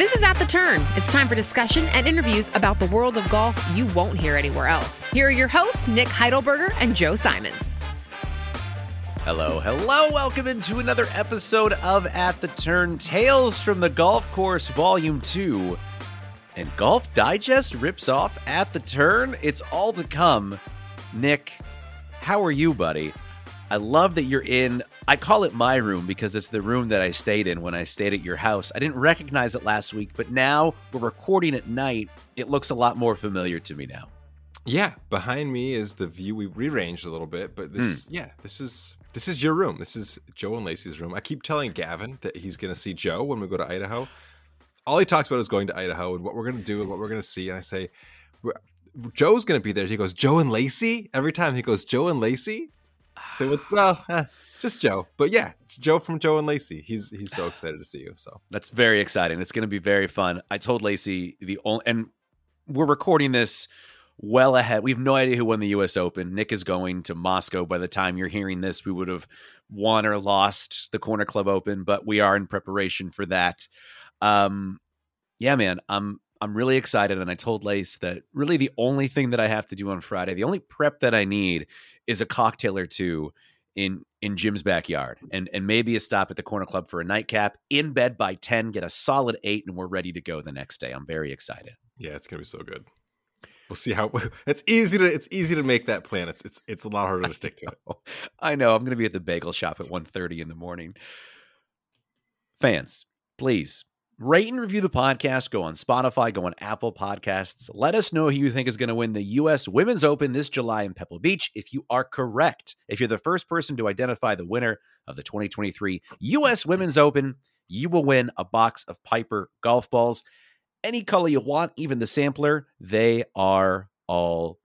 This is At the Turn. It's time for discussion and interviews about the world of golf you won't hear anywhere else. Here are your hosts, Nick Heidelberger and Joe Simons. Hello, hello. Welcome into another episode of At the Turn Tales from the Golf Course Volume 2. And Golf Digest rips off At the Turn. It's all to come. Nick, how are you, buddy? I love that you're in. I call it my room because it's the room that I stayed in when I stayed at your house. I didn't recognize it last week, but now we're recording at night. It looks a lot more familiar to me now. Yeah, behind me is the view. We rearranged a little bit, but this, Hmm. yeah, this is this is your room. This is Joe and Lacey's room. I keep telling Gavin that he's going to see Joe when we go to Idaho. All he talks about is going to Idaho and what we're going to do and what we're going to see. And I say, Joe's going to be there. He goes, Joe and Lacey. Every time he goes, Joe and Lacey. So well, eh, just Joe, but yeah, Joe from Joe and Lacey. He's he's so excited to see you. So That's very exciting. It's going to be very fun. I told Lacey the only, and we're recording this well ahead. We have no idea who won the U.S. Open. Nick is going to Moscow. By the time you're hearing this, we would have won or lost the Corner Club Open, but we are in preparation for that. Um, yeah, man, I'm I'm really excited, and I told Lace that really the only thing that I have to do on Friday, the only prep that I need, is a cocktail or two in in Jim's backyard, and and maybe a stop at the Corner Club for a nightcap. In bed by ten, get a solid eight, and we're ready to go the next day. I'm very excited. yeah, it's gonna be so good. We'll see how it's easy to it's easy to make that plan. It's it's it's a lot harder to stick to it. I know. I'm going to be at the bagel shop at 1.30 in the morning. Fans, please rate and review the podcast. Go on Spotify, go on Apple Podcasts. Let us know who you think is going to win the U.S. Women's Open this July in Pebble Beach. If you are correct, if you're the first person to identify the winner of the 2023 U.S. Women's Open, you will win a box of Piper golf balls. Any color you want, even the sampler, they are all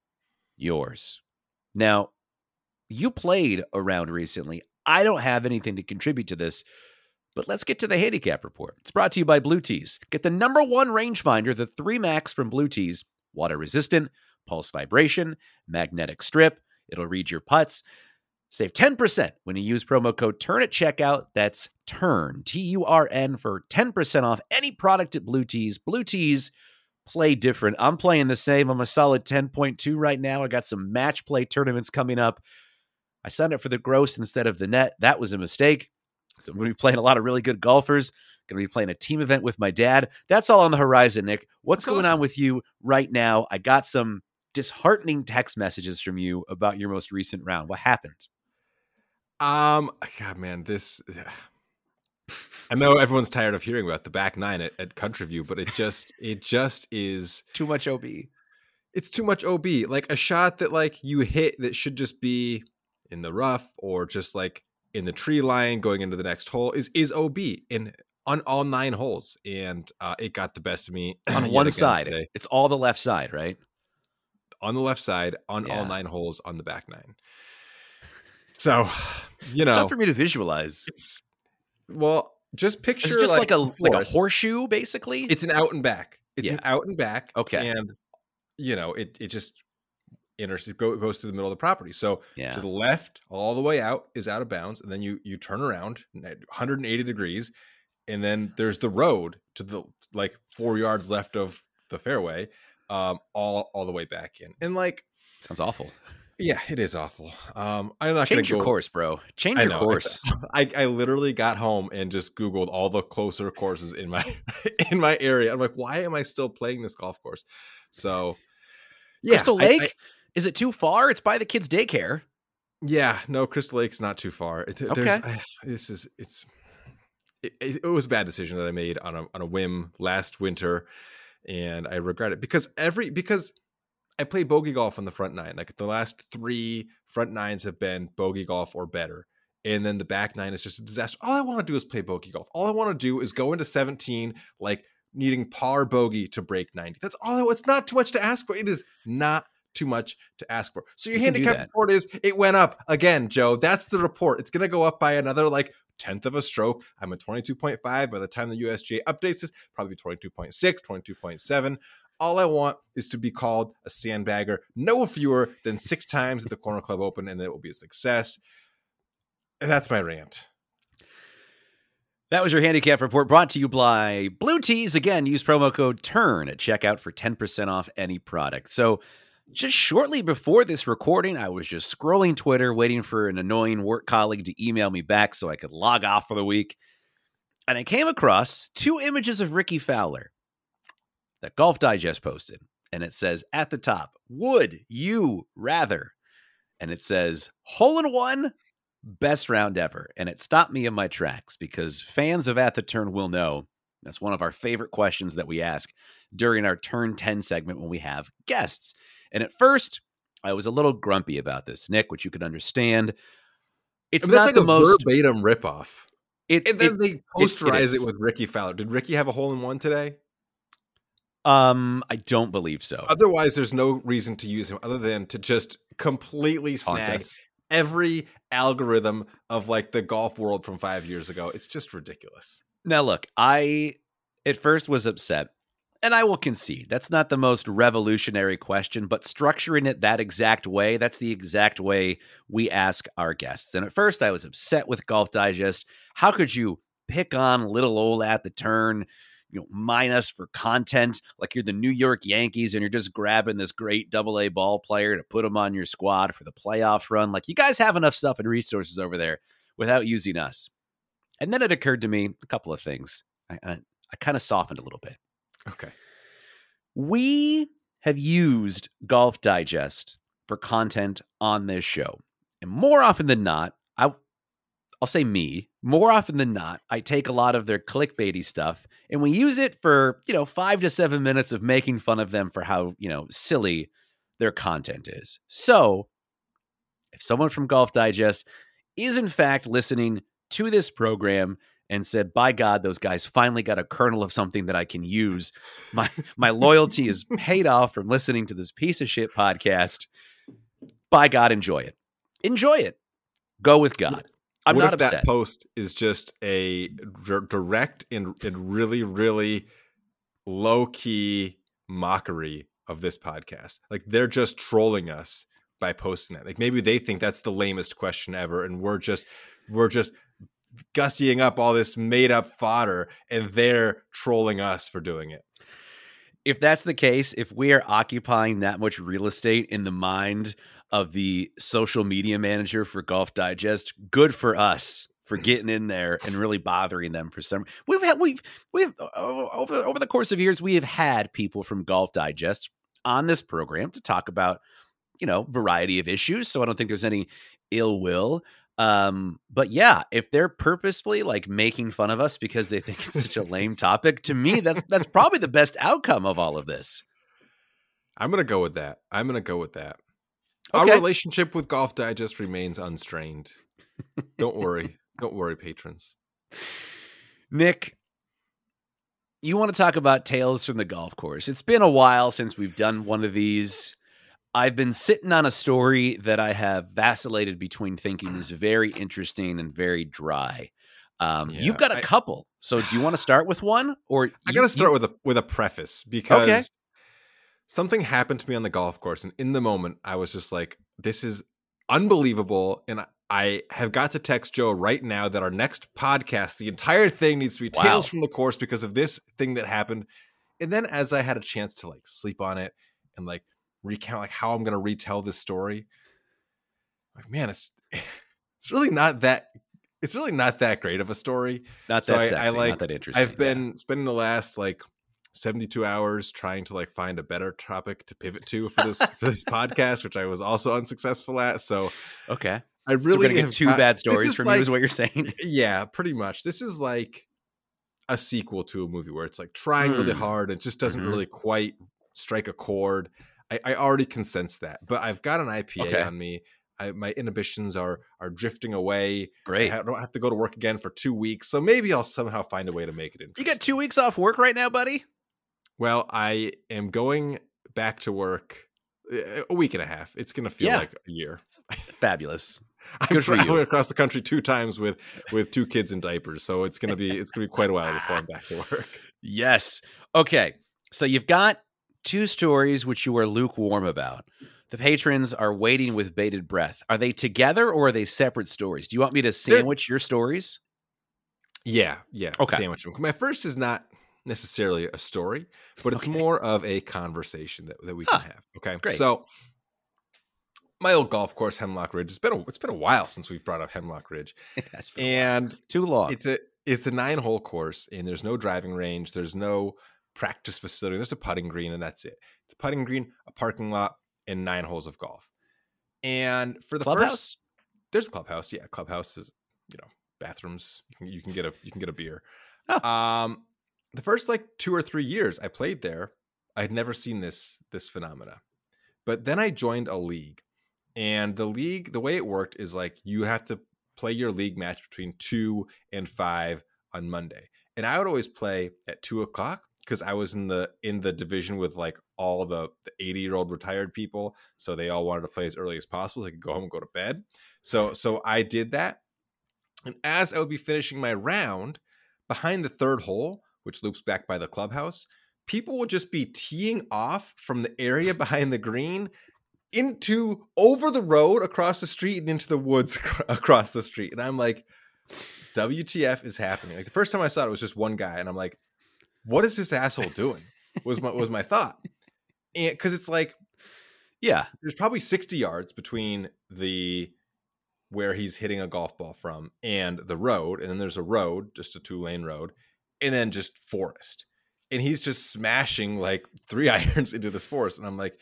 yours. Now, you played around recently. I don't have anything to contribute to this, but let's get to the handicap report. It's brought to you by Blue Tees. Get the number one rangefinder, the 3 Max from Blue Tees, water resistant, pulse vibration, magnetic strip. It'll read your putts. Save 10% when you use promo code TURN at checkout. That's TURN, T U R N, for 10% off any product at Blue Tees. Blue Tees play different. I'm playing the same. I'm a solid 10.2 right now. I got some match play tournaments coming up. I signed up for the gross instead of the net. That was a mistake. So I'm going to be playing a lot of really good golfers. Going to be playing a team event with my dad. That's all on the horizon, Nick. What's That's going awesome. on with you right now? I got some disheartening text messages from you about your most recent round. What happened? Um, God, man, this. I know everyone's tired of hearing about the back nine at, at Country View, but it just it just is Too much OB. it's too much OB. Like a shot that like you hit that should just be in the rough or just like in the tree line going into the next hole is is OB in on all nine holes, and uh, it got the best of me On one side. today. It's all the left side, right? on the left side on all nine holes on the back nine. So, you it's know, tough for me to visualize. it's well, just picture It's just like, a like a horseshoe, basically. It's an out and back. It's an out and back. Okay. And you know, it it just inter go, goes through the middle of the property. So yeah. to the left, all the way out is out of bounds, and then you you turn around 180 degrees, and then there's the road to the like four yards left of the fairway, um, all all the way back in. And like, Sounds awful. yeah, it is awful. Um, I'm not Change your go, course, bro. Change your know. course. I, I literally got home and just googled all the closer courses in my in my area. I'm like, why am I still playing this golf course? So, yeah, Crystal Lake? Is it too far? It's by the kids' daycare. yeah, no, Crystal Lake's not too far. It, there's- Okay. I- this is it's it, it, was a bad decision that I made on a on a whim last winter, and I regret it because every because I play bogey golf on the front nine. Like the last three front nines have been bogey golf or better. And then the back nine is just a disaster. All I want to do is play bogey golf. All I want to do is go into 17, like needing par bogey to break 90. That's all I It's not too much to ask for. It is not too much to ask for. So your You handicap report is it went up again, Joe. That's the report. It's going to go up by another like tenth of a stroke. I'm at 22.5 by the time the USGA updates this, probably 22.6, 22.7. All I want is to be called a sandbagger no fewer than six times at the Corner Club Open, and it will be a success. And that's my rant. That was your handicap report brought to you by Blue Tees. Again, use promo code TURN at checkout for 10% off any product. So, just shortly before this recording, I was just scrolling Twitter, waiting for an annoying work colleague to email me back so I could log off for the week. And I came across two images of Rickie Fowler that Golf Digest posted. And it says at the top, Would you rather? And it says, Hole in one, best round ever. And it stopped me in my tracks because fans of At the Turn will know that's one of our favorite questions that we ask during our Turn 10 segment when we have guests. And at first, I was a little grumpy about this, Nick, which you could understand. It's I mean, not like the a most verbatim ripoff. It, And then it- they posterize is. it, with Rickie Fowler. Did Rickie have a hole in one today? um, I don't believe so. Otherwise, there's no reason to use him other than to just completely snag every algorithm of like the golf world from five years ago. It's just ridiculous. Now, look, I at first was upset, and I will concede that's not the most revolutionary question, but structuring it that exact way, that's the exact way we ask our guests. And at first, I was upset with Golf Digest. How could you pick on little old at the turn? You know, minus for content like you're the New York Yankees and you're just grabbing this great double A ball player to put him on your squad for the playoff run. Like, you guys have enough stuff and resources over there without using us. And then it occurred to me a couple of things. I, I, I kind of softened a little bit. Okay. We have used Golf Digest for content on this show. And more often than not, I I'll say me, more often than not, I take a lot of their clickbaity stuff and we use it for, you know, 5 to 7 minutes of making fun of them for how, you know, silly their content is. So, if someone from Golf Digest is in fact listening to this program and said, "By God, those guys finally got a kernel of something that I can use." My my loyalty is paid off from listening to this piece of shit podcast. By God, enjoy it. Enjoy it. Go with God. I'm what not if upset. that post is just a direct and, and really, really low key mockery of this podcast? Like they're just trolling us by posting that. Like maybe they think that's the lamest question ever, and we're just we're just gussying up all this made up fodder, and they're trolling us for doing it. if that's the case, if we are occupying that much real estate in the mind of the social media manager for Golf Digest, good for us for getting in there and really bothering them for some. We've had we've we've over over the course of years we have had people from Golf Digest on this program to talk about you know variety of issues. So I don't think there's any ill will. Um, but yeah, if they're purposefully like making fun of us because they think it's such a lame topic, to me that's that's probably the best outcome of all of this. I'm gonna go with that. I'm gonna go with that. Our relationship with Golf Digest remains unstrained. Don't worry. Don't worry, patrons. Nick, you want to talk about tales from the golf course? It's been a while since we've done one of these. I've been sitting on a story that I have vacillated between thinking is very interesting and very dry. Um, Yeah, you've got a I- couple, so do you want to start with one, or I got to start you- with a with a preface because something happened to me on the golf course, and in the moment, I was just like, "This is unbelievable," and I- I have got to text Joe right now that our next podcast, the entire thing needs to be Wow. tales from the course because of this thing that happened. And then, as I had a chance to like sleep on it and like recount like how I'm going to retell this story, like man, it's it's really not that it's really not that great of a story. not so that I- I like- not that interesting. I've been spending the last like 72 hours trying to like find a better topic to pivot to for this for this podcast, which I was also unsuccessful at. So okay. I really so we're gonna get two got- bad stories from like, you, is what you're saying? Yeah, pretty much. This is like a sequel to a movie where it's like trying really Hmm. hard and it just doesn't Mhm. really quite strike a chord. I, I already can sense that, but I've got an IPA Okay. on me. I, my inhibitions are are drifting away. Great. I don't have to go to work again for two weeks, so maybe I'll somehow find a way to make it in. You got two weeks off work right now, buddy. Well, I am going back to work uh, a week and a half. It's going to feel Yeah. like a year. Fabulous. I'm Good for you. traveling across the country two times with with two kids in diapers, so it's going to be it's going to be quite a while before I'm back to work. Yes. Okay. So you've got two stories which you are lukewarm about. The patrons are waiting with bated breath. Are they together or are they separate stories? Do you want me to sandwich your stories? Yeah, yeah. Okay. Sandwich them. My first is not necessarily a story, but it's Okay. more of a conversation that, that we can Ah, have. Okay. great. So my old golf course, Hemlock Ridge. It's been a it's been a while since we've brought up Hemlock Ridge. That's for a. And too long. it's a it's a nine hole course and there's no driving range there's no practice facility. There's a putting green and that's it. It's a putting green a parking lot and nine holes of golf. And for the Clubhouse. first there's a clubhouse yeah clubhouse is you know bathrooms you can you can get a you can get a beer. Oh. um the first like two or three years i played there i had never seen this this phenomena. But then i joined a league and the league the way it worked is like you have to play your league match between two and five on monday. And i would always play at two o'clock because i was in the in the division with like all the the 80 year old retired people so they all wanted to play as early as possible so they could go home and go to bed. So so i did that and as i would be finishing my round behind the third hole which loops back by the clubhouse people would just be teeing off from the area behind the green into over the road across the street and into the woods across the street and i'm like wtf is happening. Like the first time i saw it, it was just one guy and i'm like what is this asshole doing was my was my thought and because it's like yeah. there's probably 60 yards between the where he's hitting a golf ball from and the road and then there's a road just a two lane road and then just forest and he's just smashing like three irons into this forest and i'm like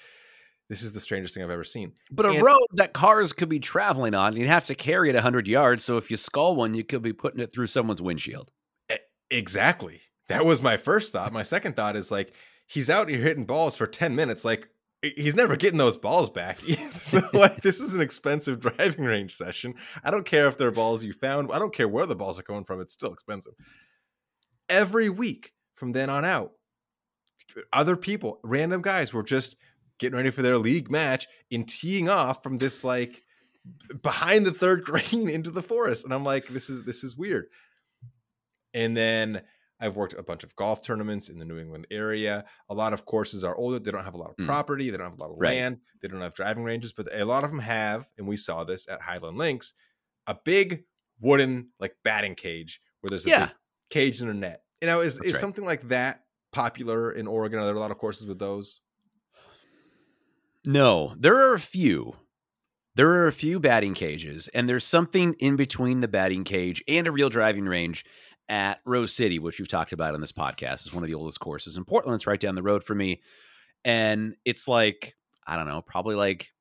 this is the strangest thing i've ever seen But a And- road that cars could be traveling on, you'd have to carry it 100 yards. So if you skull one, you could be putting it through someone's windshield. Exactly that was my first thought. My second thought is like he's out here hitting balls for 10 minutes like he's never getting those balls back. So like this is an expensive driving range session. I don't care if they're balls you found. I don't care where the balls are coming from. It's still expensive. Every week from then on out other people random guys were just getting ready for their league match and teeing off from this like behind the third green into the forest. And i'm like this is this is weird. And then I've worked a bunch of golf tournaments in the New England area. A lot of courses are older. They don't have a lot of Mm. property. They don't have a lot of Right. land. They don't have driving ranges, but a lot of them have, and we saw this at Highland Links, a big wooden like batting cage where there's a Yeah. big cage and a net. You know, is, That's is right. something like that popular in Oregon? Are there a lot of courses with those? No, there are a few. There are a few batting cages, and there's something in between the batting cage and a real driving range at Rose City, which we've talked about on this podcast. is one of the oldest courses in Portland. It's right down the road for me. And it's like, I don't know, probably like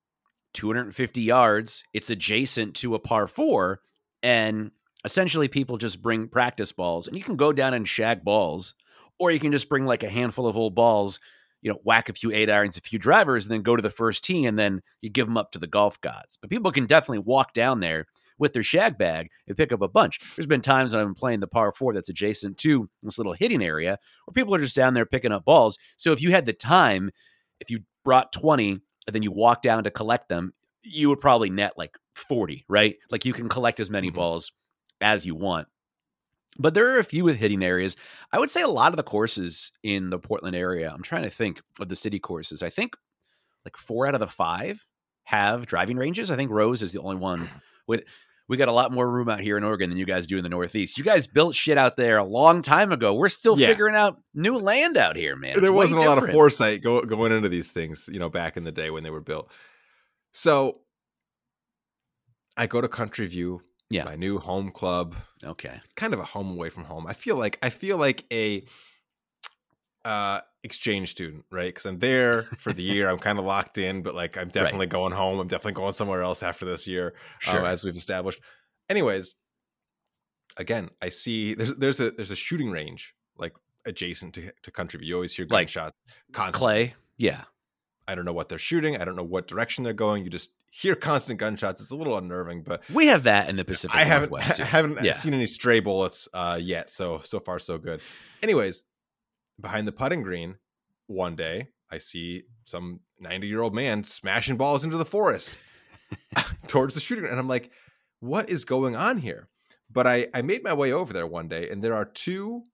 250 yards. It's adjacent to a par four. And essentially, people just bring practice balls, and you can go down and shag balls, or you can just bring like a handful of old balls you know, whack a few eight irons, a few drivers, and then go to the first tee, and then you give them up to the golf gods. But people can definitely walk down there with their shag bag and pick up a bunch. There's been times when I've been playing the par four that's adjacent to this little hitting area where people are just down there picking up balls. So if you had the time, if you brought 20 and then you walk down to collect them, you would probably net like 40, right? Like you can collect as many Mhm. balls as you want. But there are a few with hitting areas. I would say a lot of the courses in the Portland area, I'm trying to think of the city courses. I think like four out of the five have driving ranges. I think Rose is the only one with. We got a lot more room out here in Oregon than you guys do in the Northeast. You guys built shit out there a long time ago. We're still Yeah. figuring out new land out here, man. It's there wasn't a lot of foresight go, going into these things, you know, back in the day when they were built. So I go to Country View, Yeah. my new home club. Okay. It's kind of a home away from home. I feel like I feel like a uh exchange student, right? Because I'm there for the year. I'm kind of locked in, but like I'm definitely going home. I'm definitely going somewhere else after this year, Sure. uh, as we've established. Anyways, again, I see there's there's a there's a shooting range like adjacent to, to Country View. You always hear Like gunshots constantly. Clay. Yeah. I don't know what they're shooting. I don't know what direction they're going. You just hear constant gunshots. It's a little unnerving, but We have that in the Pacific I haven't Northwest. I haven't Yeah. seen any stray bullets uh, yet. So so far so good. Anyways, behind the putting green, one day I see some 90 year old man smashing balls into the forest towards the shooting, and I'm like, what is going on here? But I I made my way over there one day, and there are two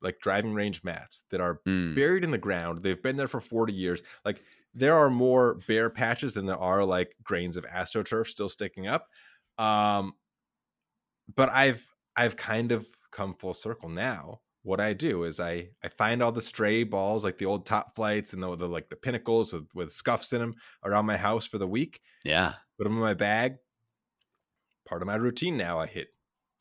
like driving range mats that are Mm. buried in the ground. They've been there for 40 years. Like there are more bare patches than there are like grains of astroturf still sticking up. Um but I've I've kind of come full circle now what I do is I I find all the stray balls like the old top flights and the, the like the pinnacles with with scuffs in them around my house for the week. Yeah. Put them in my bag. Part of my routine now. I hit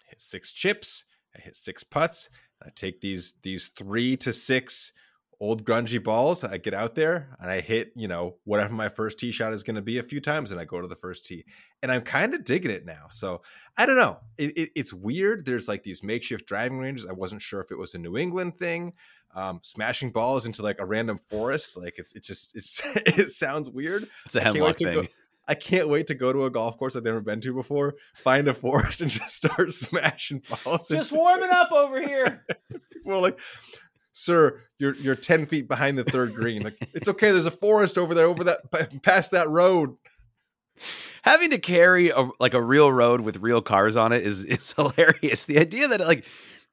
hit six chips. I hit six putts. I take these these three to six old grungy balls. I get out there and I hit, you know, whatever my first tee shot is going to be a few times, and I go to the first tee. And I'm kind of digging it now. So I don't know. It, it, it's weird. There's like these makeshift driving ranges. I wasn't sure if it was a New England thing. Um, smashing balls into like a random forest, like it's it just it's it sounds weird. It's a hemlock thing. Go, I can't wait to go to a golf course I've never been to before, find a forest, and just start smashing balls. Just warming up over here. People are like, sir, you're you're ten feet behind the third green. Like it's okay. There's a forest over there, over that past that road. Having to carry a like a real road with real cars on it is is hilarious. The idea that like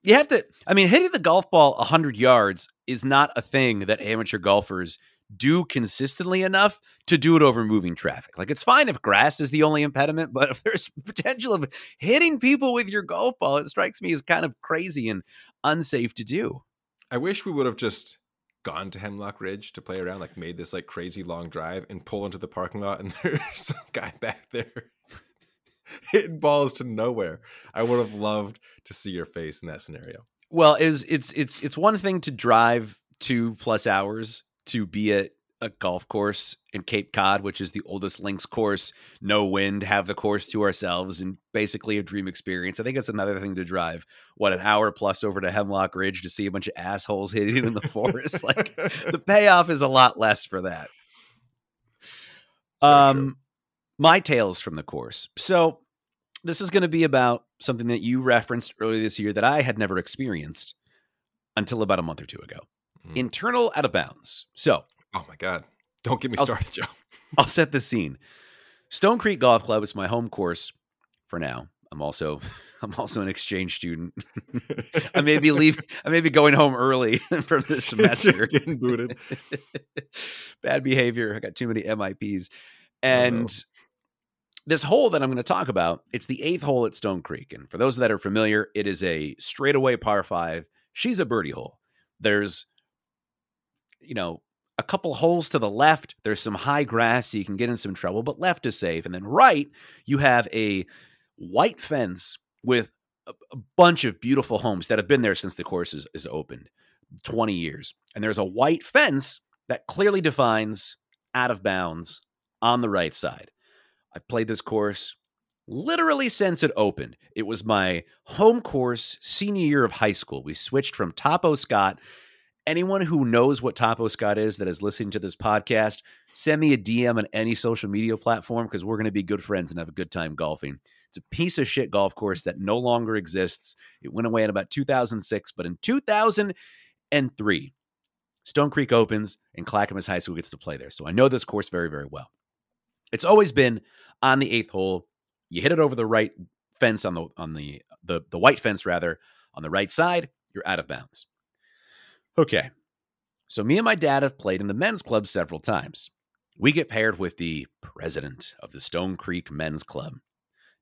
you have to, I mean, hitting the golf ball hundred yards is not a thing that amateur golfers do consistently enough to do it over moving traffic. Like it's fine if grass is the only impediment, but if there's potential of hitting people with your golf ball, it strikes me as kind of crazy and unsafe to do. I wish we would have just gone to Hemlock Ridge to play around, like made this like crazy long drive and pull into the parking lot, and there's some guy back there hitting balls to nowhere. I would have loved to see your face in that scenario. Well, is it's it's it's one thing to drive two plus hours to be at a golf course in Cape Cod, which is the oldest links course, no wind, have the course to ourselves, and basically a dream experience. I think it's another thing to drive what an hour plus over to Hemlock Ridge to see a bunch of assholes hitting in the forest. like the payoff is a lot less for that. Um, my tales from the course. So this is going to be about something that you referenced earlier this year that I had never experienced until about a month or two ago. Mm. Internal out of bounds. So Oh my god! Don't get me I'll, started, Joe. I'll set the scene. Stone Creek Golf Club is my home course for now. I'm also I'm also an exchange student. I may be leaving. I may be going home early from this semester. Getting booted. Bad behavior. I got too many MIPs, and. Oh. This hole that I'm going to talk about, it's the eighth hole at Stone Creek. And for those that are familiar, it is a straightaway par five. She's a birdie hole. There's, you know, a couple holes to the left, there's some high grass, so you can get in some trouble, but left is safe. And then right, you have a white fence with a, bunch of beautiful homes that have been there since the course is, is opened 20 years. And there's a white fence that clearly defines out of bounds on the right side. I've played this course literally since it opened. It was my home course senior year of high school. We switched from Top O Scott anyone who knows what Top O Scott is that is listening to this podcast, send me a DM on any social media platform because we're going to be good friends and have a good time golfing. It's a piece of shit golf course that no longer exists. It went away in about 2006, but in 2003, Stone Creek opens and Clackamas High School gets to play there. So I know this course very, very well. It's always been on the eighth hole. You hit it over the right fence on the on the the, the white fence rather on the right side. You're out of bounds. Okay. So me and my dad have played in the men's club several times. We get paired with the president of the Stone Creek Men's Club,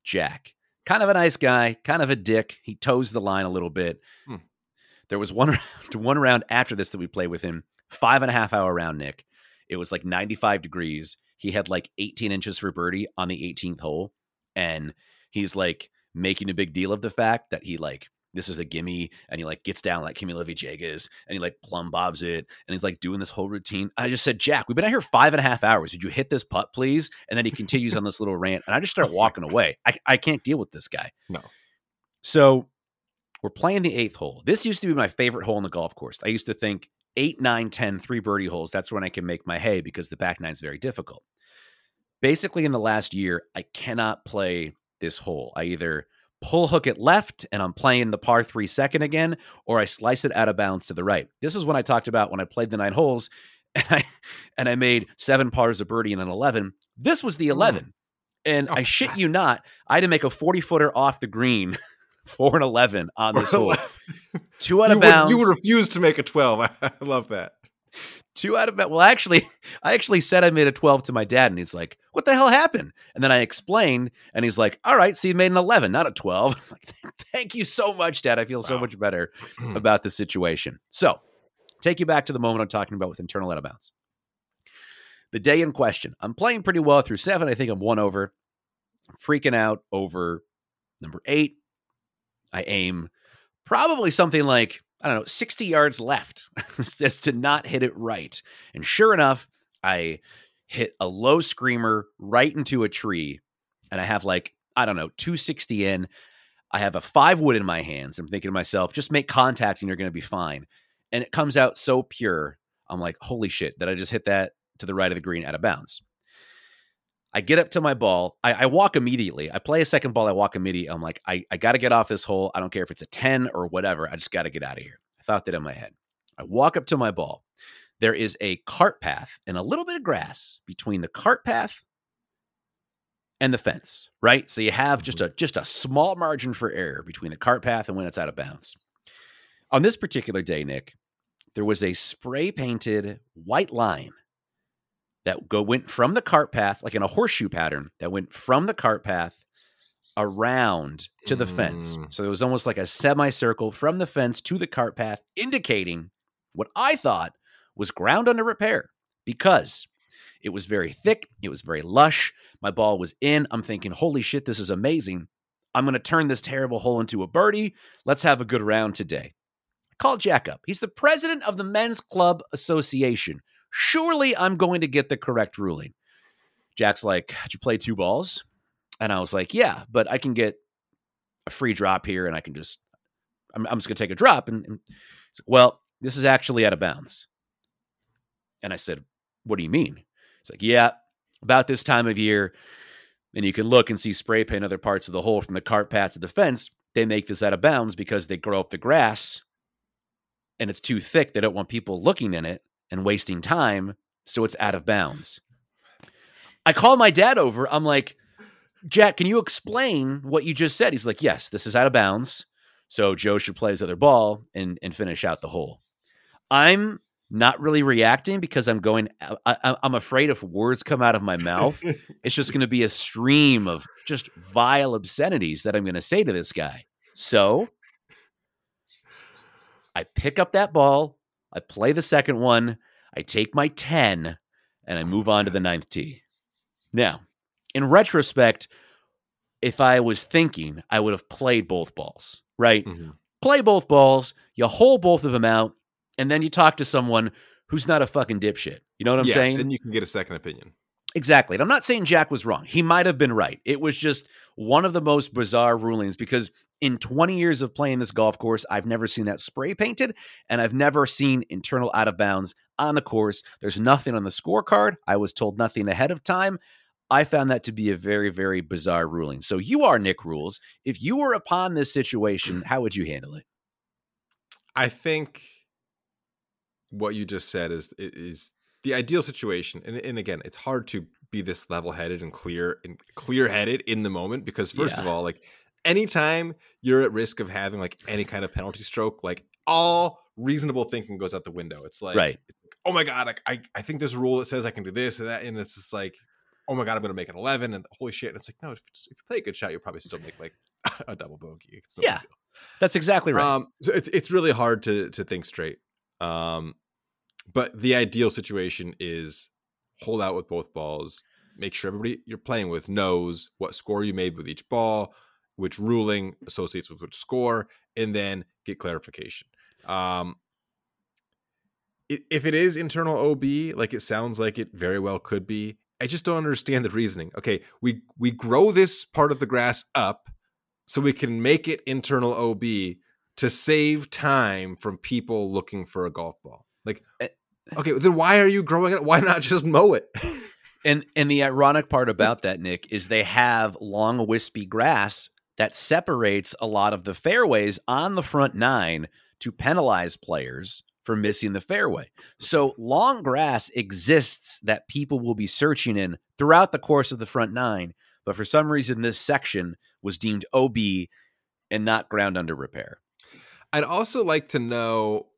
Jack. Kind of a nice guy, kind of a dick. He toes the line a little bit. Hmm. There was one round, one round after this that we played with him, five and a half hour round, Nick. It was like 95 degrees. He had like 18 inches for birdie on the 18th hole. And he's like making a big deal of the fact that he like this is a gimme, and he like gets down like Camilo Villegas, and he like plumb bobs it, and he's like doing this whole routine. I just said, Jack, we've been out here five and a half hours. Did you hit this putt, please? And then he continues on this little rant, and I just start walking away. I, I can't deal with this guy. No. So we're playing the eighth hole. This used to be my favorite hole in the golf course. I used to think eight, nine, ten, three birdie holes. That's when I can make my hay because the back nine's very difficult. Basically, in the last year, I cannot play this hole. I either pull hook it left and I'm playing the par three second again, or I slice it out of bounds to the right. This is when I talked about when I played the nine holes and I, and I made seven pars of birdie and an 11. This was the 11. And oh, I shit God. you not, I had to make a 40 footer off the green for an 11 on this hole. Two out of you bounds. Would, you would refuse to make a 12. I love that. Two out of well actually i actually said i made a 12 to my dad and he's like what the hell happened? And then i explained and he's like all right so you made an 11 not a 12 I'm like thank you so much dad. I feel so much better about the situation. So take you back to the moment i'm talking about with internal out of bounds the day in question. I'm playing pretty well through seven. I think i'm one over. I'm freaking out over number eight. I aim probably something like I don't know, 60 yards left as to not hit it right. And sure enough, I hit a low screamer right into a tree. And I have like, I don't know, 260 in. I have a five wood in my hands. I'm thinking to myself, just make contact and you're going to be fine. And it comes out so pure. I'm like, holy shit, that I just hit that to the right of the green out of bounds. I get up to my ball. I, I walk immediately. I play a second ball. I walk immediately. I'm like, I, I got to get off this hole. I don't care if it's a 10 or whatever. I just got to get out of here. I thought that in my head. I walk up to my ball. There is a cart path and a little bit of grass between the cart path and the fence, right? So you have just mm-hmm. a just a small margin for error between the cart path and when it's out of bounds. On this particular day, Nick, there was a spray painted white line that go went from the cart path, like in a horseshoe pattern, that went from the cart path around to the fence. Mm. So it was almost like a semicircle from the fence to the cart path, indicating what I thought was ground under repair because it was very thick, it was very lush. My ball was in. I'm thinking, holy shit, this is amazing. I'm going to turn this terrible hole into a birdie. Let's have a good round today. Call Jack up. He's the president of the Men's Club Association. Surely I'm going to get the correct ruling. Jack's like, Did you play two balls? And I was like, Yeah, but I can get a free drop here and I can just, I'm, I'm just going to take a drop. And, and he's like, Well, this is actually out of bounds. And I said, What do you mean? It's like, Yeah, about this time of year, and you can look and see spray paint other parts of the hole from the cart path to the fence. They make this out of bounds because they grow up the grass and it's too thick. They don't want people looking in it and wasting time. So it's out of bounds. I call my dad over. I'm like, Jack, can you explain what you just said? He's like, Yes, this is out of bounds. So Joe should play his other ball and, and finish out the hole. I'm not really reacting because I'm going, uh, I, I, I'm afraid if words come out of my mouth, it's just going to be a stream of just vile obscenities that I'm going to say to this guy. So I pick up that ball, I play the second one, I take my 10, and I move on to the ninth tee. Now, in retrospect, if I was thinking, I would have played both balls, right? Mhm. Play both balls, you hole both of them out, and then you talk to someone who's not a fucking dipshit. You know what I'm yeah, saying? Then you can get a second opinion. Exactly. And I'm not saying Jack was wrong. He might have been right. It was just one of the most bizarre rulings because in 20 years of playing this golf course, I've never seen that spray painted and I've never seen internal out of bounds on the course. There's nothing on the scorecard. I was told nothing ahead of time. I found that to be a very, very bizarre ruling. So you are Nick Rules. If you were upon this situation, how would you handle it? I think what you just said is is the ideal situation. And, and again, it's hard to be this level headed and clear and clear headed in the moment because first of all, like anytime you're at risk of having like any kind of penalty stroke, like all reasonable thinking goes out the window. It's like, Right. oh my god, like, I I think there's a rule that says I can do this and that, and it's just like, oh my god, I'm gonna make an 11, and holy shit, and it's like, no, if, if you play a good shot, you'll probably still make like a double bogey. It's no Yeah. That's exactly right. Um, so it's it's really hard to to think straight. Um, but the ideal situation is hold out with both balls. Make sure everybody you're playing with knows what score you made with each ball, which ruling associates with which score, and then get clarification. Um, if it is internal OB, like it sounds like it very well could be, I just don't understand the reasoning. Okay, we we grow this part of the grass up so we can make it internal OB to save time from people looking for a golf ball. Like, Eh. okay, then why are you growing it? Why not just mow it? And and the ironic part about that, Nick, is they have long wispy grass that separates a lot of the fairways on the front nine to penalize players for missing the fairway. So long grass exists that people will be searching in throughout the course of the front nine, but for some reason this section was deemed OB and not ground under repair. I'd also like to know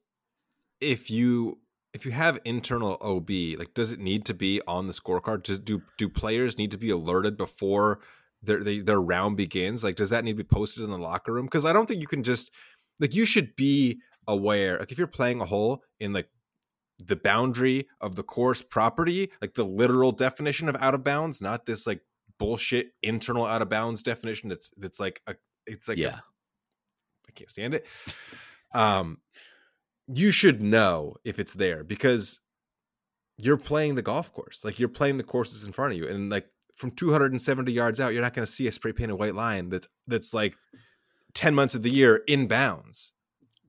if you if you have internal OB, like does it need to be on the scorecard? Do do players need to be alerted before their they, their round begins? Like does that need to be posted in the locker room? Because I don't think you can just like you should be aware. Like if you're playing a hole in like the boundary of the course property, like the literal definition of out of bounds, not this like bullshit internal out of bounds definition that's that's like a it's like yeah. I can't stand it. Um, you should know if it's there because you're playing the golf course. Like you're playing the courses in front of you, and like from 270 yards out, you're not going to see a spray painted white line that's that's like 10 months of the year in bounds.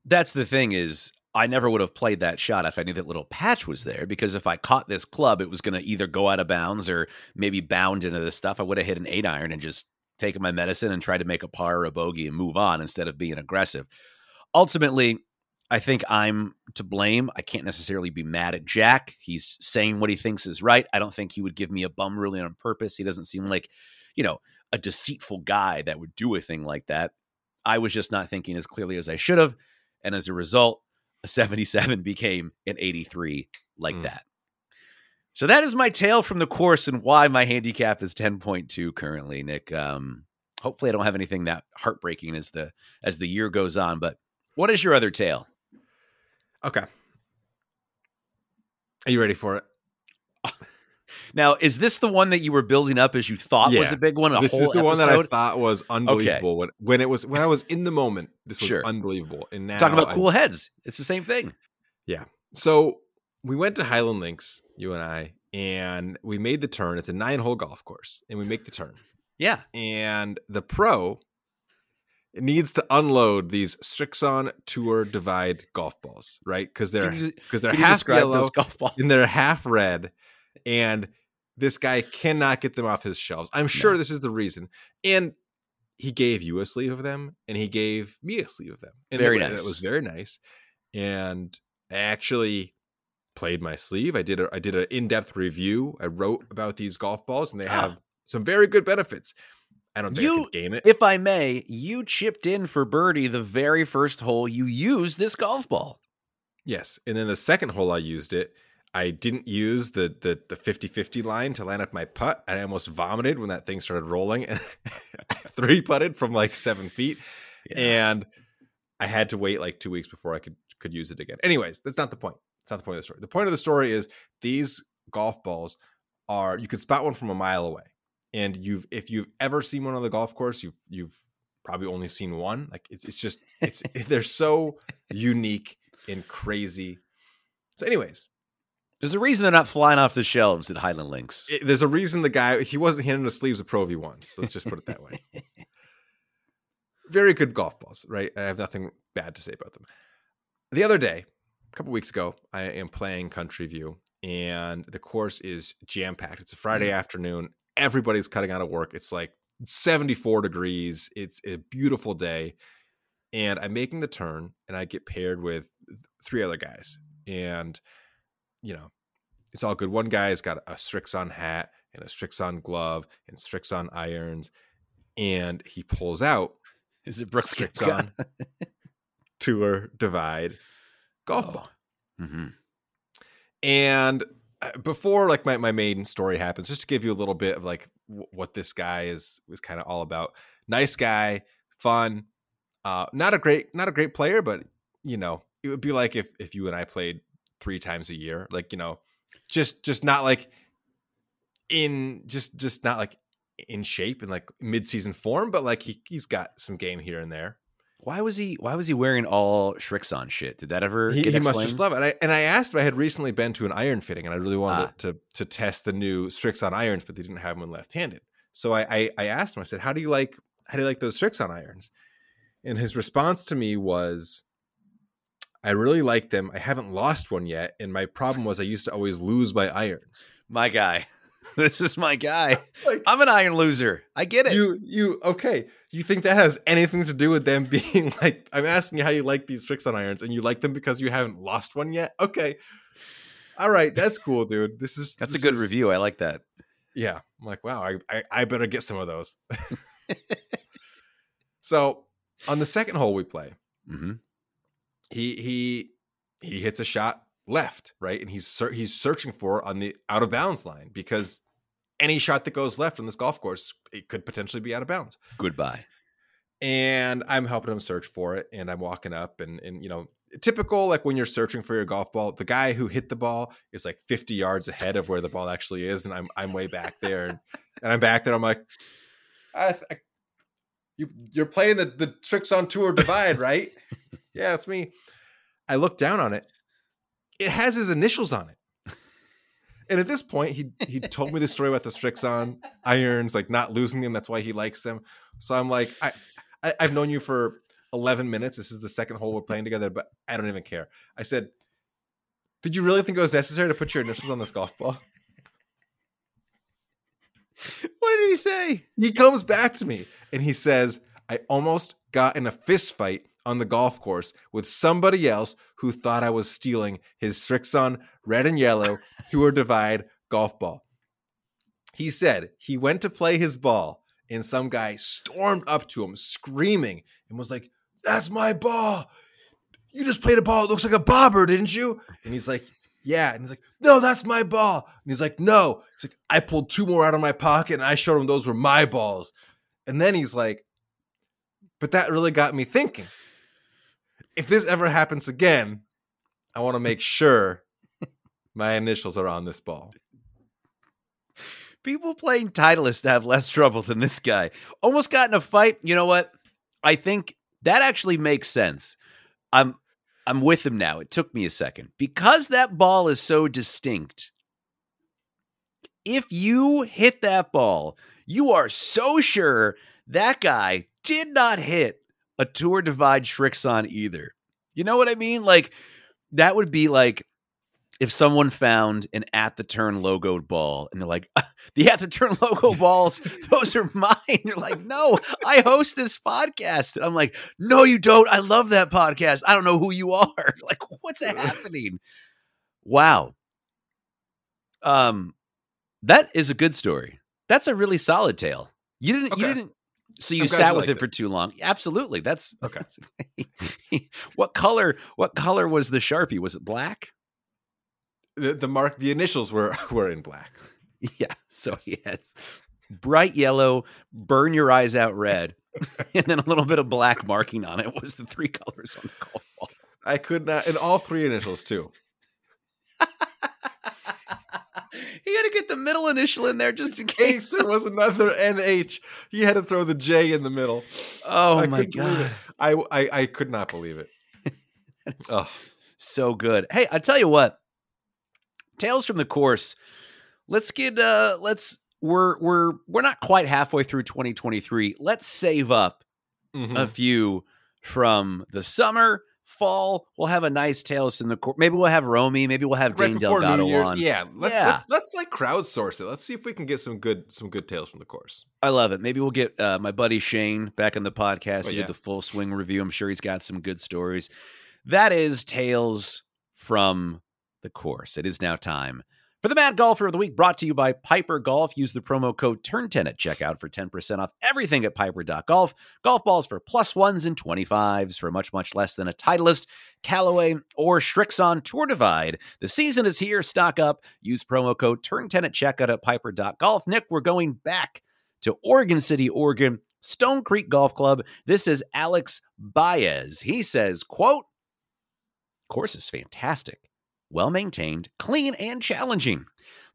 That's the thing is I never would have played that shot if I knew that little patch was there because if I caught this club, it was going to either go out of bounds or maybe bound into this stuff. I would have hit an eight iron and just taken my medicine and tried to make a par or a bogey and move on instead of being aggressive. Ultimately, I think I'm to blame. I can't necessarily be mad at Jack. He's saying what he thinks is right. I don't think he would give me a bum ruling on purpose. He doesn't seem like, you know, a deceitful guy that would do a thing like that. I was just not thinking as clearly as I should have. And as a result, a 77 became an 83 like Mm. that. So that is my tale from the course and why my handicap is 10.2 currently, Nick. Um, hopefully I don't have anything that heartbreaking as the as the year goes on, but what is your other tale? Okay. Are you ready for it? Now, is this the one that you were building up as you thought was a big one? A this is the one that I thought was unbelievable when when it was when I was in the moment. This was Sure. unbelievable. And now Talking about I- cool heads. It's the same thing. Hmm. Yeah. So we went to Highland Links, you and I, and we made the turn. It's a nine hole golf course, and we make the turn. Yeah. And the pro needs to unload these Srixon Tour Divide golf balls, right? Because they're because they're half yellow golf balls? and they're half red, and this guy cannot get them off his shelves. I'm sure this is the reason. And he gave you a sleeve of them, and he gave me a sleeve of them. And Very nice. That was very nice. And I actually played my sleeve. I did a I did an in depth review. I wrote about these golf balls, and they Ah. have some very good benefits. I don't think I You- could game it. if I may, you chipped in for birdie the very first hole you used this golf ball. Yes. And then the second hole I used it, I didn't use the the the 50-50 line to line up my putt. I almost vomited when that thing started rolling and three putted from like seven feet. And I had to wait like two weeks before I could could use it again. Anyways, that's not the point. That's not the point of the story. The point of the story is these golf balls are you could spot one from a mile away. And you've if you've ever seen one on the golf course, you've you've probably only seen one. Like it's it's just it's they're so unique and crazy. So, anyways, There's a reason they're not flying off the shelves at Highland Links. it- there's a reason the guy he wasn't handing the sleeves of Pro V ones. Let's just put it that way. Very good golf balls, right? I have nothing bad to say about them. The other day, a couple weeks ago, I am playing Country View, and the course is jam packed. It's a Friday mm-hmm. afternoon. Everybody's cutting out of work. It's like 74 degrees. It's a beautiful day, and I'm making the turn, and I get paired with three other guys, and you know, it's all good. One guy's got a Srixon hat and a Srixon glove and Srixon irons, and he pulls out Is it Brooks Srixon Tour Divide golf Oh. ball. hmm And before like my, my main story happens, just to give you a little bit of like w- what this guy is was kind of all about. Nice guy, fun, uh, not a great not a great player, but you know it would be like if if you and I played three times a year, like you know, just just not like in just just not like in shape and like mid season form, but like he he's got some game here and there. Why was he? Why was he wearing all Srixon shit? Did that ever he, he must just love it. And I, and I asked him, I had recently been to an iron fitting and I really wanted Ah. to, to test the new Srixon irons, but they didn't have them left handed. So I, I, I asked him, I said, how do you like, how do you like those Srixon irons? And his response to me was, I really like them. I haven't lost one yet. And my problem was I used to always lose my irons. my guy. This is my guy. Like I'm an iron loser. I get it. you, you, okay. You think that has anything to do with them being like, I'm asking you how you like these Srixon irons and you like them because you haven't lost one yet? Okay. All right. That's cool, dude. This is, That's a good is- review. I like that. Yeah. I'm like, wow, I, I, I better get some of those. so on the second hole we play, mm-hmm. he he he hits a shot left, right? And he's ser- he's searching for on the out of bounds line because any shot that goes left on this golf course, it could potentially be out of bounds. Goodbye. And I'm helping him search for it, and I'm walking up, and and you know, typical like when you're searching for your golf ball, the guy who hit the ball is like 50 yards ahead of where the ball actually is, and I'm I'm way back there, and, and I'm back there. I'm like, I, I, you you're playing the the Srixon tour divide, right? yeah, it's me. I look down on it. It has his initials on it. And at this point, he he told me the story about the Srixon irons, like not losing them. That's why he likes them. So I'm like, I, I I've known you for 11 minutes. This is the second hole we're playing together, but I don't even care. I said, Did you really think it was necessary to put your initials on this golf ball? What did he say? He comes back to me and he says, I almost got in a fist fight on the golf course with somebody else who thought I was stealing his Srixon red and yellow tour divide golf ball. He said he went to play his ball and some guy stormed up to him screaming and was like, That's my ball. You just played a ball. It looks like a bobber, didn't you? And he's like, Yeah. And he's like, No, that's my ball. And he's like, No. He's like, I pulled two more out of my pocket and I showed him those were my balls. And then he's like, But that really got me thinking. If this ever happens again, I want to make sure my initials are on this ball. People playing Titleist have less trouble than this guy. Almost got in a fight. You know what? I think that actually makes sense. I'm I'm with him now. It took me a second. Because that ball is so distinct. If you hit that ball, you are so sure that guy did not hit a Tour Divide Srixon either. You know what I mean? Like that would be like if someone found an at the turn logoed ball and they're like, the at the turn logo balls, those are mine. You're like, no, I host this podcast. And I'm like, no, you don't. I love that podcast. I don't know who you are. Like, what's happening? Wow. Um, that is a good story. That's a really solid tale. You didn't, you didn't, so you sat with liked it for too long. Absolutely. That's Okay. what color, what color was the Sharpie? Was it black? The, the mark, the initials were were in black. Yeah. So yes. Bright yellow, burn your eyes out red, and then a little bit of black marking on it was the three colors on the golf ball. I could not, and all three initials too. You got to get the middle initial in there just in case there was another NH. He had to throw the J in the middle. Oh I my god. I, I I could not believe it. Oh, so good. Hey, I tell you what. Tales from the course. Let's get uh let's we're we're we're not quite halfway through 2023. Let's save up mhm. a few from the summer, fall. We'll have a nice tales in the course. Maybe we'll have Romy. Maybe we'll have right Dane Delgado New Year's. on. Yeah, let's, Yeah. let's let's like crowdsource it. Let's see if we can get some good some good tales from the course. I love it. Maybe we'll get uh, my buddy Shane back on the podcast. Oh, he yeah. did the full swing review. I'm sure he's got some good stories. That is Tales from the Course. It is now time for the Mad Golfer of the Week, brought to you by Piper Golf. Use the promo code TURN10 at checkout for 10% off everything at piper.golf. Golf balls for plus ones and 25s for much, much less than a Titleist, Callaway, or Srixon Tour Divide. The season is here. Stock up. Use promo code TURN10 at checkout at piper.golf. Nick, we're going back to Oregon City, Oregon, Stone Creek Golf Club. This is Alex Baez. He says, quote, course is fantastic, well maintained, clean, and challenging.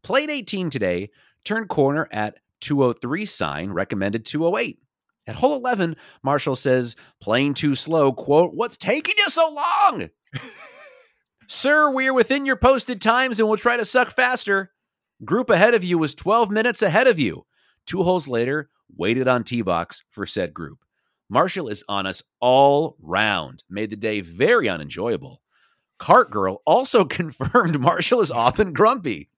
Played 18 today, turned corner at 203 sign, recommended 208. At hole 11, Marshall says, playing too slow, quote, what's taking you so long? Sir, we are within your posted times and we'll try to suck faster. Group ahead of you was 12 minutes ahead of you. Two holes later, waited on tee box for said group. Marshall is on us all round, made the day very unenjoyable. Cart Girl also confirmed Marshall is often grumpy.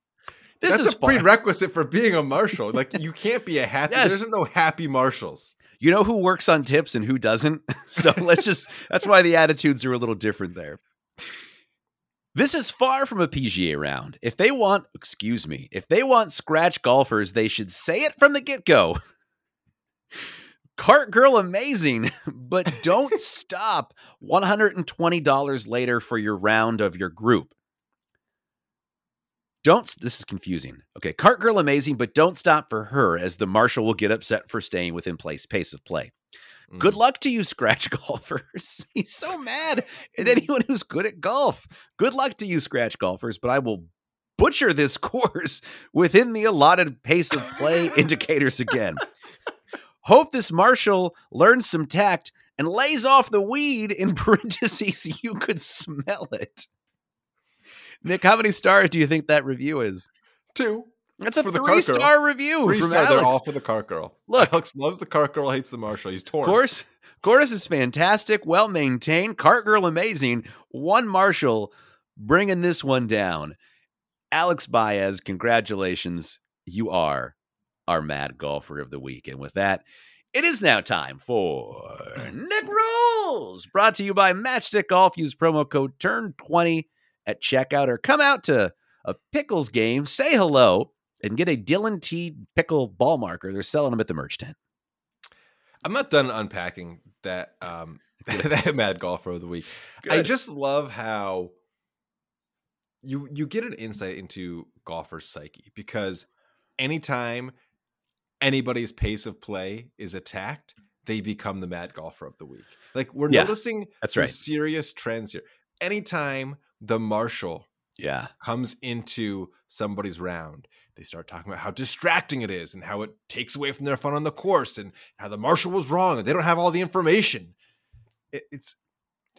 This That's is a fun. prerequisite for being a marshal. Like you can't be a happy. Yes. There's no happy marshals. You know who works on tips and who doesn't? So let's just, that's why the attitudes are a little different there. This is far from a PGA round. If they want, excuse me, if they want scratch golfers, they should say it from the get go. Cart girl amazing, but don't stop $120 later for your round of your group. Don't this is confusing. Okay, cart girl amazing, but don't stop for her as the marshal will get upset for staying within place pace of play. Good Mm. luck to you, scratch golfers. He's so mad at anyone who's good at golf. Good luck to you, scratch golfers, but I will butcher this course within the allotted pace of play indicators again. Hope this marshal learns some tact and lays off the weed in parentheses. You could smell it. Nick, how many stars do you think that review is? Two. That's a For the cart girl. three star review Three from star, Alex. they're all for the cart girl. Look. Alex loves the cart girl, hates the marshal. He's torn. Of Course, Course is fantastic, well maintained. Cart Girl amazing. One Marshall bringing this one down. Alex Baez, congratulations. You are our mad golfer of the week. And with that, it is now time for Nick Rules, brought to you by Matchstick Golf. Use promo code TURN20 at checkout or come out to a Pickles game, say hello, and get a Dillon T Pickle ball marker. They're selling them at the merch tent. I'm not done unpacking that um that mad golfer of the week. I just love how you you get an insight into golfer's psyche because anytime anybody's pace of play is attacked, they become the mad golfer of the week. Like we're Yeah, noticing that's some right. serious trends here. Anytime the marshal Yeah. comes into somebody's round, they start talking about how distracting it is and how it takes away from their fun on the course and how the marshal was wrong and they don't have all the information. It, it's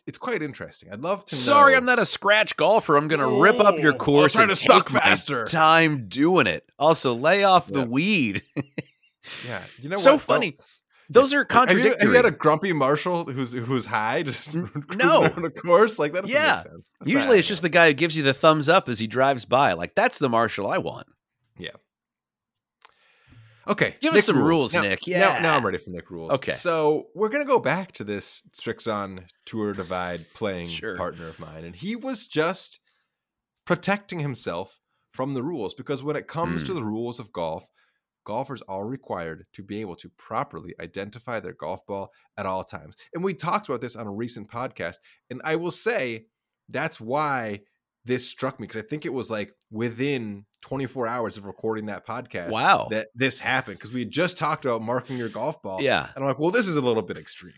it's quite interesting. I'd love to Sorry. I'm not a scratch golfer. I'm going to rip up your Oh, course try and to my faster. time doing it. Also, lay off the weed. Yeah, you know so what? funny. Those are Have you, contradictory. have you had a grumpy marshal who's who's high just no. a course like that? Doesn't Yeah. make sense. That's not Usually, it's just the guy who gives you the thumbs up as he drives by. Like that's the marshal I want. Yeah. Okay, Give us some rules, Now- Nick. Now, now I'm ready for Nick rules. Okay. So we're gonna go back to this Srixon Tour Divide playing Sure. partner of mine, and he was just protecting himself from the rules because when it comes Hmm. to the rules of golf, golfers are required to be able to properly identify their golf ball at all times. And we talked about this on a recent podcast, and I will say that's why this struck me because I think it was like within 24 hours of recording that podcast Wow. that this happened because we had just talked about marking your golf ball. yeah. And I'm like, well, this is a little bit extreme.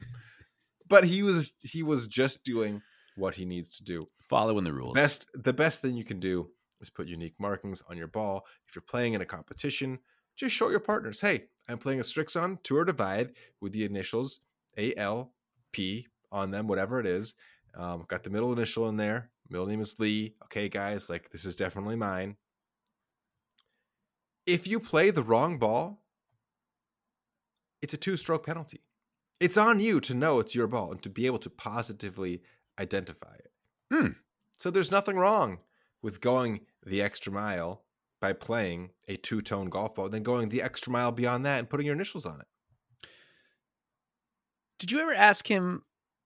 But he was he was just doing what he needs to do. Following the rules. Best the best thing you can do is put unique markings on your ball. If you're playing in a competition, just show your partners, hey, I'm playing a Srixon Tour Divide with the initials ALP on them, whatever it is. Um, got the middle initial in there. Middle name is Lee. Okay, guys, like this is definitely mine. If you play the wrong ball, it's a two stroke penalty. It's on you to know it's your ball and to be able to positively identify it. Hmm. So there's nothing wrong with going the extra mile by playing a two tone golf ball, then going the extra mile beyond that and putting your initials on it. Did you ever ask him?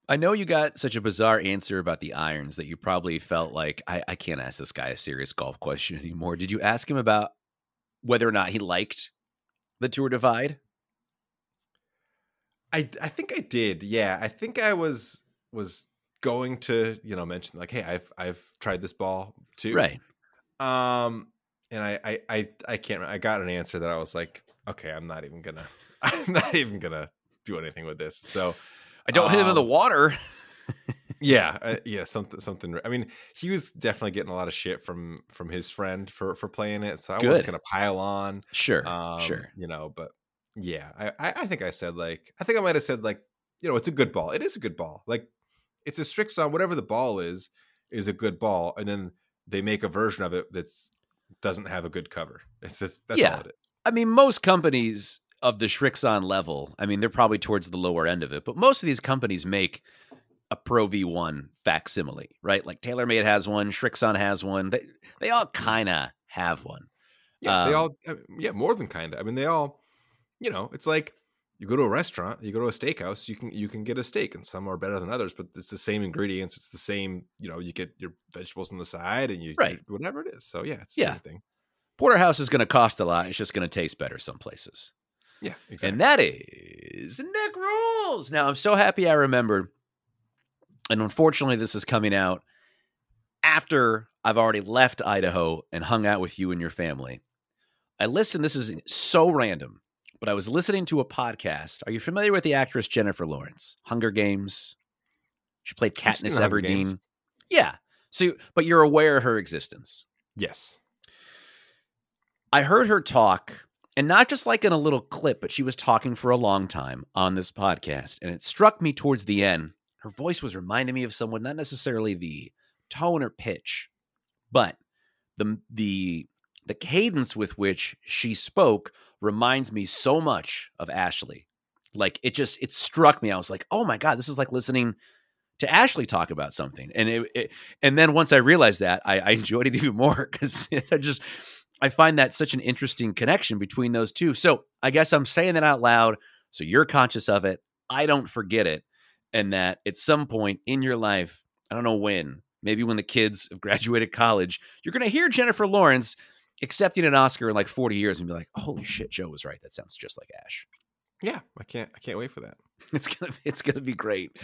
I know you got such a bizarre answer about the irons that you probably felt like I, I can't ask this guy a serious golf question anymore. Did you ask him about whether or not he liked the Tour Divide? I I think I did. Yeah, I think I was was going to you know mention like, hey, I've I've tried this ball too, Right. Um, and I I I, I can't. I got an answer that I was like, okay, I'm not even gonna. I'm not even gonna do anything with this. So I don't hit him in the Um, water. yeah, uh, yeah, something something. I mean, he was definitely getting a lot of shit from from his friend for for playing it. So I Good. wasn't gonna pile on. Sure. Um, sure. You know, but yeah, I, I I think I said like I think I might have said like you know it's a good ball. It is a good ball. Like it's a strict Srixon. Whatever the ball is is a good ball, and then they make a version of it that doesn't have a good cover. It's, that's that's Yeah. all it is. I mean, most companies of the Srixon level, I mean, they're probably towards the lower end of it, but most of these companies make a Pro V1 facsimile, right? Like TaylorMade has one, Srixon has one. They they all kind of have one. Yeah, they Um, all uh, yeah more than kind of. I mean, they all you know it's like you go to a restaurant, you go to a steakhouse, you can you can get a steak, and some are better than others, but it's the same ingredients. It's the same. You know, you get your vegetables on the side, and you Right. whatever it is. So yeah, it's the Yeah. same thing. Porterhouse is going to cost a lot. It's just going to taste better some places. Yeah, exactly. And that is Nick Rules. Now, I'm so happy I remembered. And unfortunately, this is coming out after I've already left Idaho and hung out with you and your family, I listened. This is so random, but I was listening to a podcast. Are you familiar with the actress Jennifer Lawrence? Hunger Games. She played Katniss Games. Everdeen. Yeah. So, but you're aware of her existence. Yes. I heard her talk, and not just like in a little clip, but she was talking for a long time on this podcast. And it struck me towards the end. Her voice was reminding me of someone, not necessarily the tone or pitch, but the the the cadence with which she spoke reminds me so much of Ashley. Like it just it struck me. I was like, oh my god, this is like listening to Ashley talk about something. And it, it and then once I realized that, I, I enjoyed it even more because I just I find that such an interesting connection between those two. So I guess I'm saying that out loud so you're conscious of it. I don't forget it. And that at some point in your life, I don't know when, maybe when the kids have graduated college, you're going to hear Jennifer Lawrence accepting an Oscar in like 40 years and be like, holy shit, Joe was right. That sounds just like Ash. Yeah, I can't. I can't wait for that. It's gonna it's gonna be great.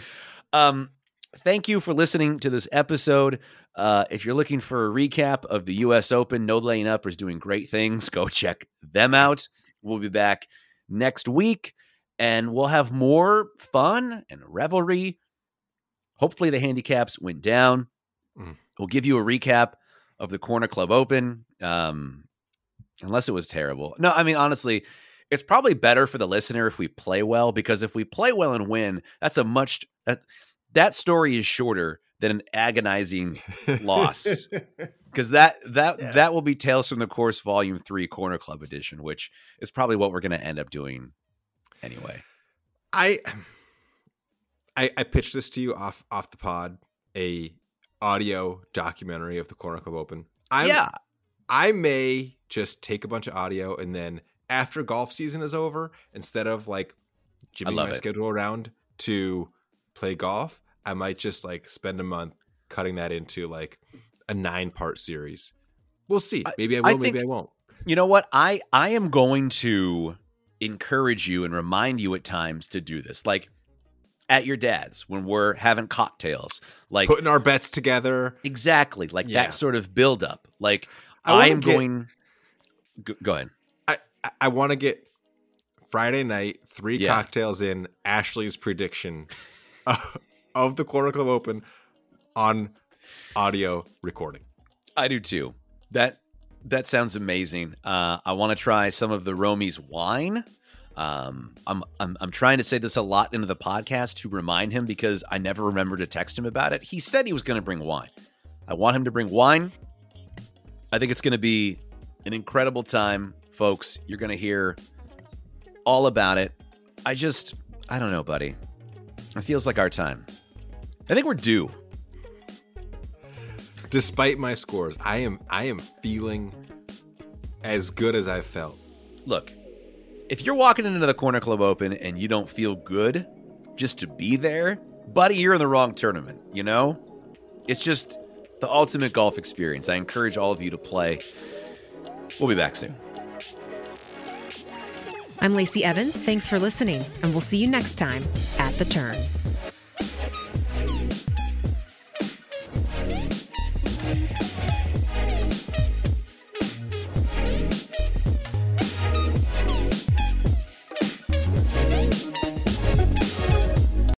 Um, thank you for listening to this episode. Uh, if you're looking for a recap of the U.S. Open, No Laying Up is doing great things. Go check them out. We'll be back next week, and we'll have more fun and revelry. Hopefully, the handicaps went down. Mm. We'll give you a recap of the Corner Club Open, um, unless it was terrible. No, I mean honestly, it's probably better for the listener if we play well because if we play well and win, that's a much that that story is shorter than an agonizing loss because that that Yeah. that will be Tales from the Course Volume Three Corner Club Edition, which is probably what we're going to end up doing anyway. I, I I pitched this to you off off the pod, a audio documentary of the Corner Club Open. I'm, yeah, I may just take a bunch of audio and then after golf season is over, instead of like jimmying my it. schedule around to play golf, I might just like spend a month cutting that into like a nine part series. We'll see. Maybe I I will, maybe I won't. you know what? I I am going to encourage you and remind you at times to do this, like at your dad's when we're having cocktails, like Putting our bets together. exactly like Yeah. that sort of build up. Like I I, am get- going. Go, ahead. I, I, I want to get Friday night, three Yeah. cocktails in, Ashley's prediction of, of the Corner Club Open on audio recording. I do too. That that sounds amazing. Uh, I want to try some of the Romy's wine. Um, I'm, I'm I'm trying to say this a lot into the podcast to remind him because I never remember to text him about it. He said he was going to bring wine. I want him to bring wine. I think it's going to be an incredible time, folks. You're going to hear all about it. I just I don't know, buddy. It feels like our time. I think we're due. Despite my scores, I am I am feeling as good as I've felt. look, if you're walking into the Corner Club Open and you don't feel good just to be there, buddy, you're in the wrong tournament, you know? It's just the ultimate golf experience. I encourage all of you to play. We'll be back soon. I'm Lacey Evans. Thanks for listening, and we'll see you next time at the turn.